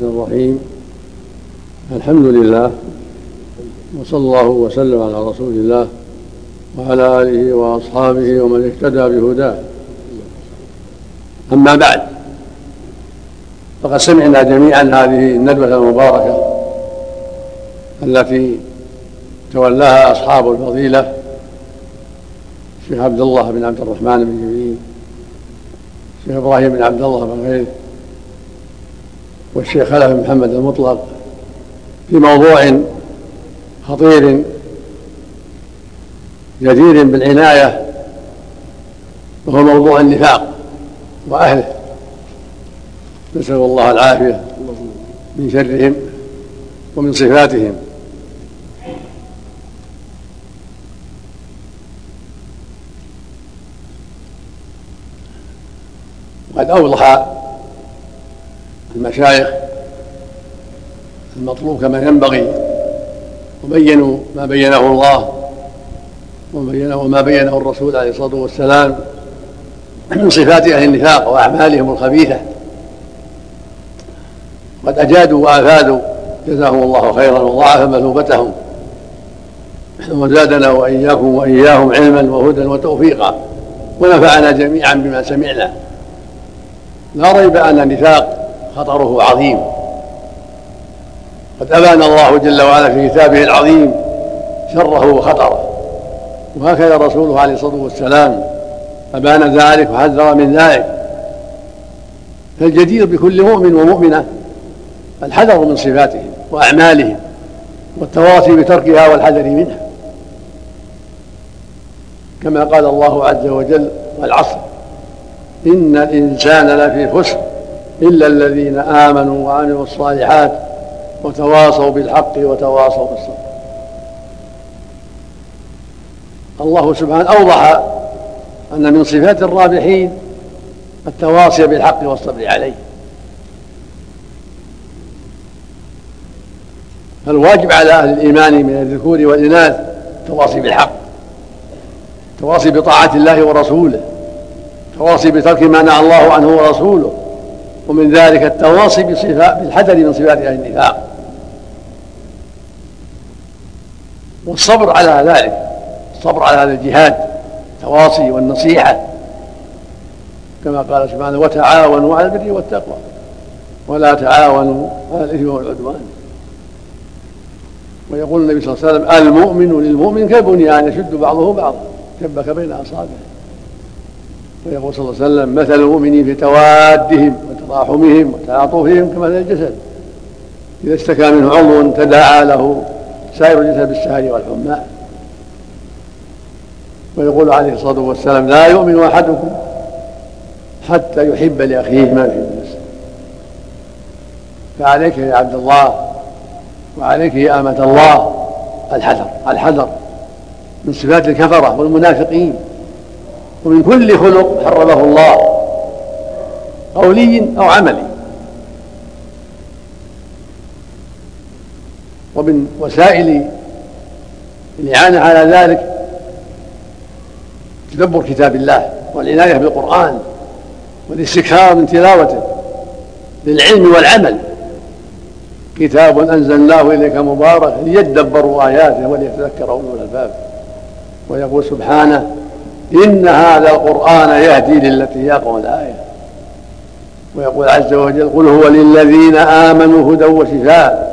الرحيم. الحمد لله وصلى الله وسلم على رسول الله وعلى آله وأصحابه ومن اهتدى بهداه. أما بعد فقد سمعنا جميعا هذه الندوة المباركة التي تولاها أصحاب الفضيلة الشيخ عبد الله بن عبد الرحمن بن جبريل الشيخ إبراهيم بن عبد الله بن غيث والشيخ خلف بن محمد المطلق في موضوع خطير جدير بالعناية وهو موضوع النفاق وأهله. نسأل الله العافية من شرهم ومن صفاتهم. قد أوضح المشايخ المطلوب كما ينبغي وبينوا ما بينه الله وبينه ما بينه الرسول عليه الصلاة والسلام من صفات أهل النفاق وأعمالهم الخبيثة. قد أجادوا وآفادوا جزاهم الله خيرا وضاعف مثوبتهم. وزادنا وإياكم وإياهم علما وهدى وتوفيقا ونفعنا جميعا بما سمعنا. لا ريب أن النفاق خطره عظيم. قد أبان الله جل وعلا في كتابه العظيم شره وخطره. وهكذا رسوله عليه الصلاة والسلام. أبان ذلك وحذر من ذلك. فالجدير بكل مؤمن ومؤمنة الحذر من صفاتهم وأعمالهم والتواصي بتركها والحذر منها. كما قال الله عز وجل والعصر إن الإنسان لفي خسر. إلا الذين آمنوا وعملوا الصالحات وتواصوا بالحق وتواصوا بالصبر. الله سبحانه أوضح أن من صفات الرابحين التواصي بالحق والصبر عليه. فالواجب على أهل الإيمان من الذكور والإناث التواصي بالحق التواصي بطاعة الله ورسوله التواصي بترك ما نهى الله عنه ورسوله ومن ذلك التواصي بالحذر من صفات أهل النفاق. والصبر على ذلك الصبر على هذا الجهاد التواصي والنصيحة كما قال سبحانه وتعاونوا على البر والتقوى ولا تعاونوا على الإثم والعدوان. ويقول النبي صلى الله عليه وسلم المؤمن للمؤمن كالبنيان يشد بعضه بعضا شبك بين أصابعه. ويقول صلى الله عليه وسلم مثل المؤمنين في توادهم وتراحمهم وتعاطفهم كمثل الجسد. إذا اشتكى منه عضو تداعى له سائر الجسد بالسهر والحمى. ويقول عليه الصلاة والسلام لا يؤمن أحدكم حتى يحب لأخيه ما في نفسه فعليك يا عبد الله وعليك يا أمة الله الحذر الحذر من صفات الكفرة والمنافقين. ومن كل خلق حرمه الله. قولي أو عملي. ومن وسائل الإعانة على ذلك تدبر كتاب الله والعناية بالقرآن والاستكثار من تلاوته للعلم والعمل. كتاب أنزلناه إليك مبارك ليدبروا آياته وليتذكر أولو الألباب. ويقول سبحانه إن هذا القرآن يهدي للتي هي أقوم الآية. ويقول عز وجل قل هو للذين آمنوا هدى وشفاء.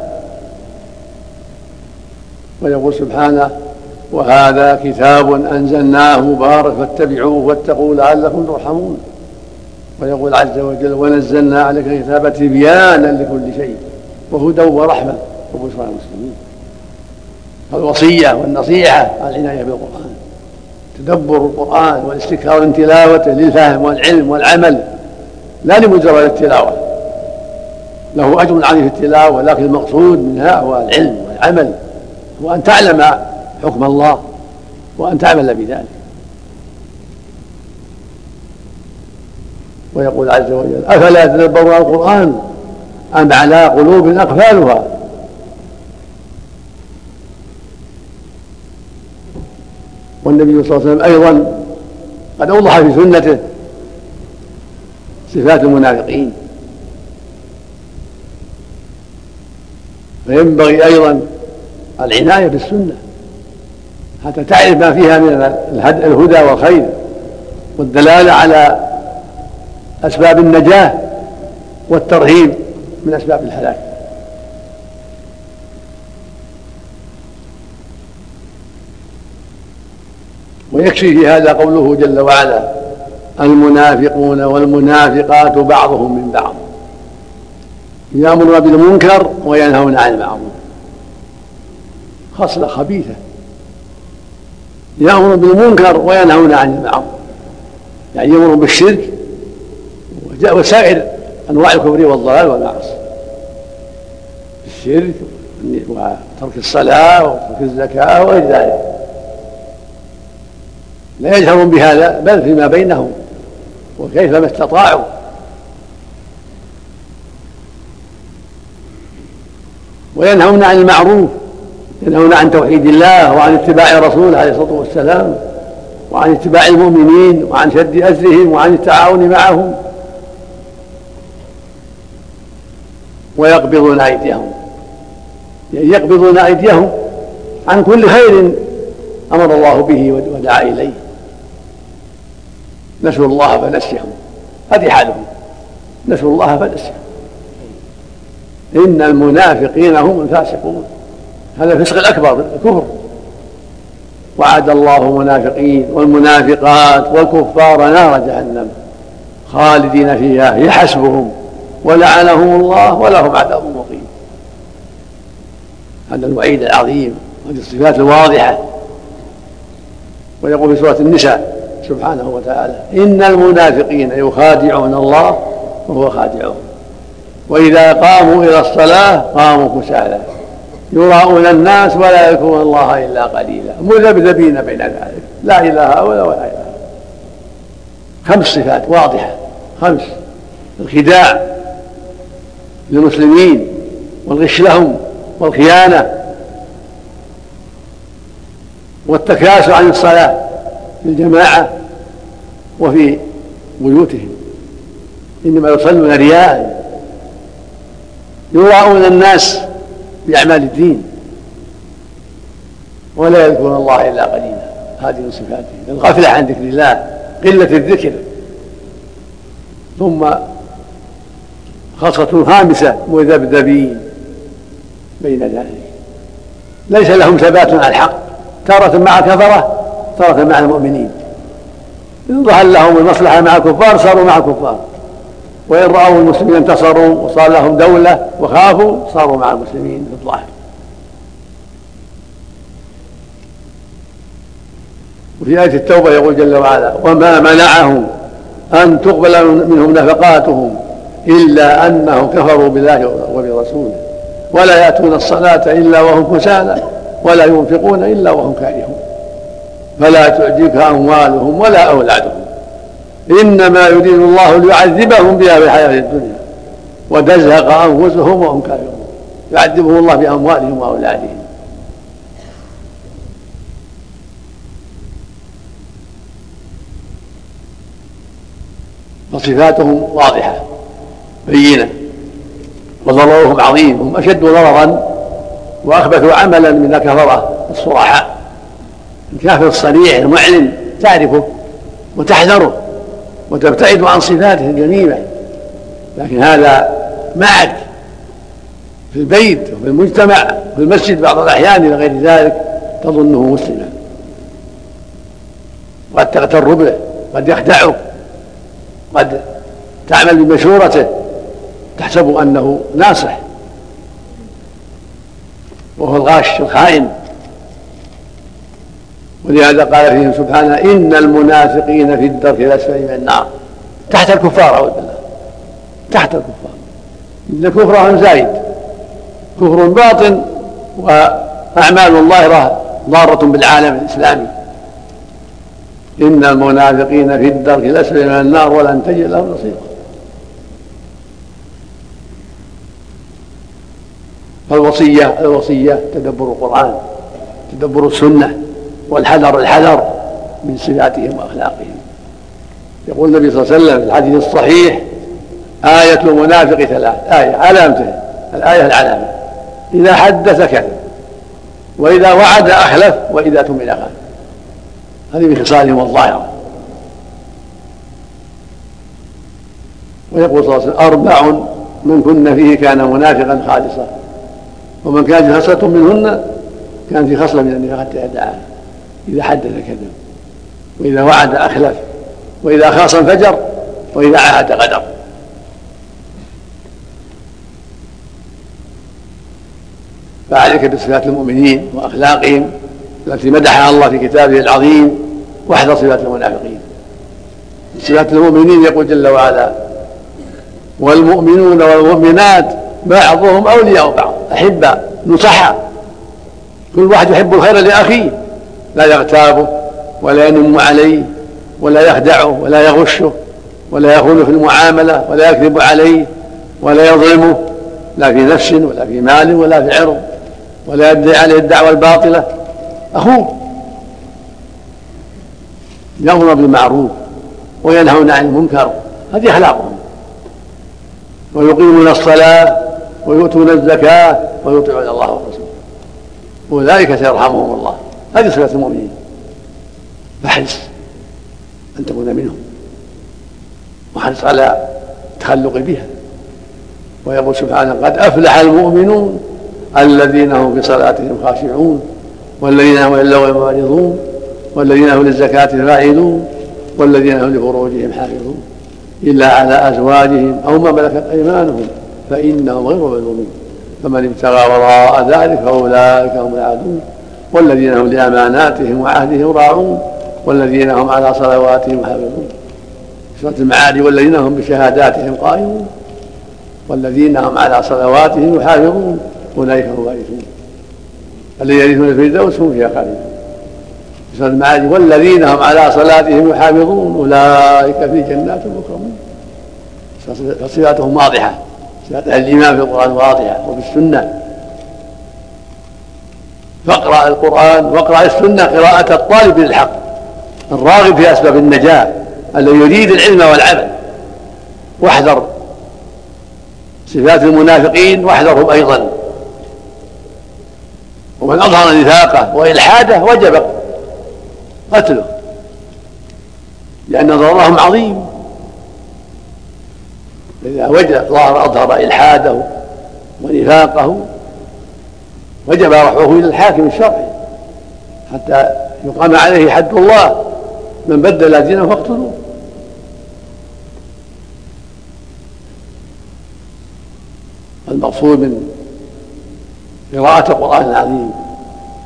ويقول سبحانه وهذا كتاب أنزلناه مبارك فاتبعوه واتقوا لعلكم ترحمون. ويقول عز وجل ونزلنا عليك كتاب تبيانا لكل شيء وهدى ورحمة. وبشرى المسلمين. الوصية والنصيحة العناية بالقرآن. تدبر القرآن والاستكثار من تلاوته للفهم والعلم والعمل. لا لمجرد التلاوة. له أجر عظيم في التلاوة لكن المقصود منها هو العلم والعمل وأن تعلم حكم الله وأن تعمل بذلك. ويقول عز وجل أفلا يتدبرون القرآن أم على قلوب أقفالها؟ والنبي صلى الله عليه وسلم أيضا قد أوضح في سنته صفات المنافقين. فينبغي أيضا العناية بالسنة. حتى تعرف ما فيها من الهدى والخير والدلالة على أسباب النجاة والترهيب من أسباب الهلاك. ويكفي في هذا قوله جل وعلا المنافقون والمنافقات بعضهم من بعض. يأمرون بالمنكر وينهون عن المعروف. خصلة خبيثة. يأمر بالمنكر وينهون عن المعروف. يعني يأمر بالشرك وسائر أنواع الكفر والضلال والمعاصي. الشرك وترك الصلاة وترك الزكاة وغير ذلك. لا يجهرون بهذا بل فيما بينهم. وكيفما استطاعوا. وينهون عن المعروف ينهون عن توحيد الله وعن اتباع رسوله عليه الصلاة والسلام وعن اتباع المؤمنين وعن شد أسرهم وعن التعاون معهم. ويقبضون أيديهم. يعني يقبضون أيديهم عن كل خير أمر الله به ودعا إليه. نسوا الله فنسيهم هذه حالهم نسوا الله فنسيهم إن المنافقين هم الفاسقون. هذا الفسق الأكبر الكفر. وعد الله المنافقين والمنافقات والكفار نار جهنم. خالدين فيها هي حسبهم. ولعنهم الله ولهم عذاب مقيم. هذا الوعيد العظيم هذه الصفات الواضحة. ويقول في سورة النساء سبحانه وتعالى. إن المنافقين يخادعون الله وهو خادعهم. وإذا قاموا إلى الصلاة قاموا كسالى. يراءون الناس ولا يذكرون الله إلا قليلا. مذبذبين بين ذلك. لا إله هؤلاء ولا إله خمس صفات واضحة. خمس. الخداع للمسلمين والغش لهم والخيانة والتكاسل عن الصلاة. في الجماعة وفي بيوتهم. إنما يصلون رياء. يراءون الناس بأعمال الدين. ولا يذكرون الله إلا قليلا. هذه من صفاتهم الغفلة عن ذكر الله. قلة الذكر. ثم خاصة خامسة مذبذبين بين ذلك. ليس لهم ثبات على الحق. تارة مع كفرة تارة مع المؤمنين. إن ظهر لهم المصلحة مع الكفار؟ صاروا مع الكفار. وإن رأوا المسلمين انتصروا وصار لهم دولة وخافوا صاروا مع المسلمين في الظاهر وفي آية التوبة يقول جل وعلا وما منعهم أن تقبل منهم نفقاتهم إلا أنهم كفروا بالله وبرسوله ولا يأتون الصلاة إلا وهم كسالى ولا ينفقون إلا وهم كارهون. فلا تعجبك أموالهم ولا أولادهم. إنما يريد الله ليعذبهم بها في الحياة الدنيا وتزهق أنفسهم وهم كافرون يعذبهم الله بأموالهم وأولادهم. فصفاتهم واضحة بينة وضررهم عظيم هم أشد ضررا وأخبثوا عملا من الكفرة الصرحاء الكافر الصريح المعلن تعرفه وتحذره وتبتعد عن صفاته الجميلة. لكن هذا معك في البيت وفي المجتمع وفي المسجد بعض الأحيان إلى غير ذلك تظنه مسلما. قد تغتر به قد يخدعك قد تعمل بمشورته تحسب أنه ناصح. وهو الغاش الخائن. ولهذا قال فيهم سبحانه إن المنافقين في الدرك الأسفل من النار. تحت الكفار أعوذ بالله. تحت الكفار. إن كفرهم زايد. كفر باطن وأعمال ظاهرة ضارة بالعالم الإسلامي. إن المنافقين في الدرك الأسفل من النار ولن تجد لهم نصيرا. فالوصية الوصية تدبر القرآن تدبر السنة. والحذر الحذر من صفاتهم وأخلاقهم. يقول النبي صلى الله عليه وسلم في الحديث الصحيح آية المنافق ثلاث. آية علامته الآية العلامة. إذا حدث كذب وإذا وعد أخلف وإذا تمن خان هذه من خصالهم الظاهرة. ويقول صلى الله عليه وسلم أربع من كن فيه كان منافقا خالصا. ومن كان في خصلة منهن كان في خصلة من النفاق حتى يدعها إذا حدث كذب وإذا وعد أخلف وإذا خاص فجر وإذا عاهد غدر. فعليك بصفات المؤمنين وأخلاقهم التي مدحها الله في كتابه العظيم واحذر صفات المنافقين. صفات المؤمنين يقول جل وعلا والمؤمنون والمؤمنات بعضهم أولياء بعض أحباء نصحا كل واحد يحب الخير لأخيه. لا يغتابه ولا ينم عليه ولا يخدعه ولا يغشه ولا يخون في المعاملة ولا يكذب عليه ولا يظلمه لا في نفس ولا في مال ولا في عرض ولا يدعي عليه الدعوة الباطلة. أخوه يأمر بالمعروف وينهون عن المنكر. هذه أخلاقهم. ويقيمون الصلاة ويؤتون الزكاة ويطيعون الله ورسوله. أولئك سيرحمهم الله. هذه صفة المؤمنين. فاحرص أن تكون منهم. وحرص على التخلق بها. ويقول سبحانه قد أفلح المؤمنون الذين هم في صلاتهم خاشعون والذين هم للغو معرضون والذين هم للزكاة فاعلون والذين هم لفروجهم حافظون. إلا على أزواجهم أو ما ملكت أيمانهم فإنهم غير ملومين فمن ابتغى وراء ذلك فأولئك هم العادون. والذين هم لأماناتهم وعهدهم راعون والذين هم على صلواتهم حافظون. سورة المعاري والذين هم بشهاداتهم قائمون. والذين هم على صلواتهم يحافظون. أولئك هم الوارثون. الذين يرثون الفردوس هم فيها خالدون. سورة المعاري والذين هم على صلاتهم يحافظون. أولئك في جنات مكرمون. فصفاتهم واضحة. صفات الإيمان في القرآن واضحة وفي السنة. فاقرأ القرآن واقرأ السنة قراءة الطالب للحق الراغب في أسباب النجاة الذي يريد العلم والعمل. واحذر صفات المنافقين واحذرهم أيضا. ومن أظهر نفاقه وإلحاده وجب قتله لأن ضررهم عظيم. إذا وجد ظهر أظهر إلحاده ونفاقه وجب رفعه إلى الحاكم الشرعي حتى يقام عليه حد الله. من بدل دينه فاقتلوه. المقصود من قراءة القرآن العظيم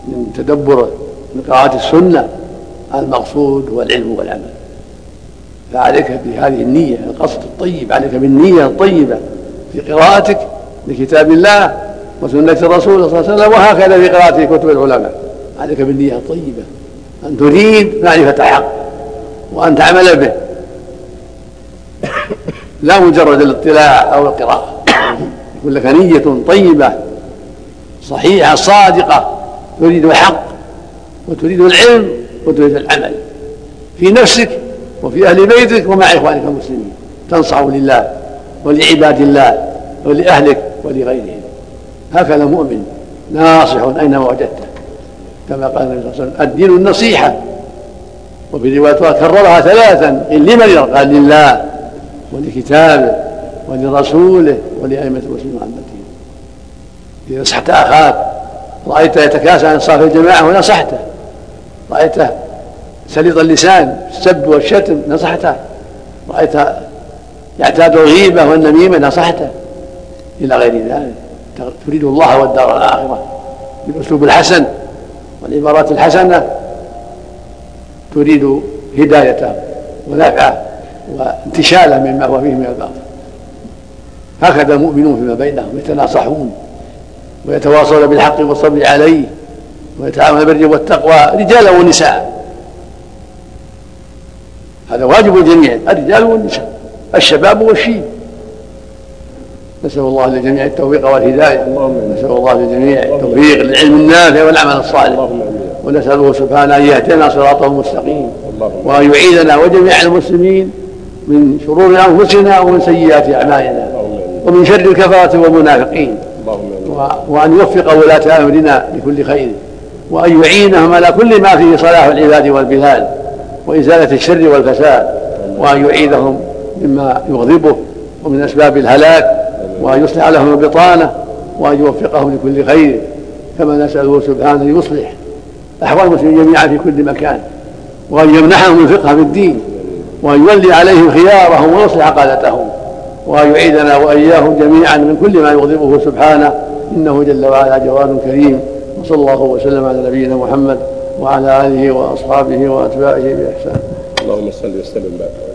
من تدبره من قراءة السنة المقصود هو العلم والعمل. فعليك بهذه النية القصد الطيب عليك بالنية الطيبة في قراءتك لكتاب الله. وسنة الرسول صلى الله عليه وسلم وهكذا في قراءة كتب العلماء. عليك بالنية الطيبة. أن تريد معرفة حق وأن تعمل به. لا مجرد الاطلاع أو القراءة. يكون لك نية طيبة صحيحة صادقة. تريد الحق وتريد العلم وتريد العمل. في نفسك وفي أهل بيتك ومع إخوانك المسلمين. تنصح لله ولعباد الله ولأهلك ولغيرهم. هكذا مؤمن ناصح أينما وجدته كما قال النبي صلى الله عليه وسلم الدين النصيحة. وفي رواية كررها ثلاثا إن لمن قال لله ولكتابه ولرسوله ولأئمة المسلمين وعامتهم إذا نصحت أخاك رأيته يتكاسى عن صلاة الجماعة ونصحته رأيته سليط اللسان السب والشتم نصحته. رأيته يعتاد الغيبة والنميمة نصحته. إلى غير ذلك. تريد الله والدار الآخرة. بالأسلوب الحسن والعبارات الحسنة تريد هدايته ونفعه وانتشاله مما هو فيه من الباطل هكذا المؤمنون فيما بينهم يتناصحون ويتواصون بالحق والصبر عليه ويتعاون بالبر والتقوى رجالا ونساء. هذا واجب الجميع الرجال والنساء الشباب والشيب. نسأل الله للجميع التوفيق والهداية. نسأل الله للجميع التوفيق للعلم النافع والعمل الصالح. ونسأله سبحانه أن يهدينا صراطه المستقيم وأن يعيذنا وجميع المسلمين من شرور أنفسنا ومن سيئات أعمالنا ومن شر الكفرة والمنافقين. وأن يوفق ولاة أمرنا لكل خير. وأن يعينهم على كل ما فيه صلاح العباد والبلاد وإزالة الشر والفساد. وأن يعيدهم مما يغضبه ومن أسباب الهلاك وأن يصلح لهم البطانة وأن يوفقهم لكل خير كما نسأله سبحانه أن يصلح. أحوال المسلمين جميعا في كل مكان. وأن يمنحهم الفقه في الدين. وأن يولي عليهم خيارهم ويصلح قادتهم وأن يعيدنا وإياهم جميعا من كل ما يغضبه سبحانه. إنه جل وعلا جواد كريم. وصلى الله وسلم على نبينا محمد وعلى آله وأصحابه وأتباعه بإحسان. اللهم صل وسلم بعد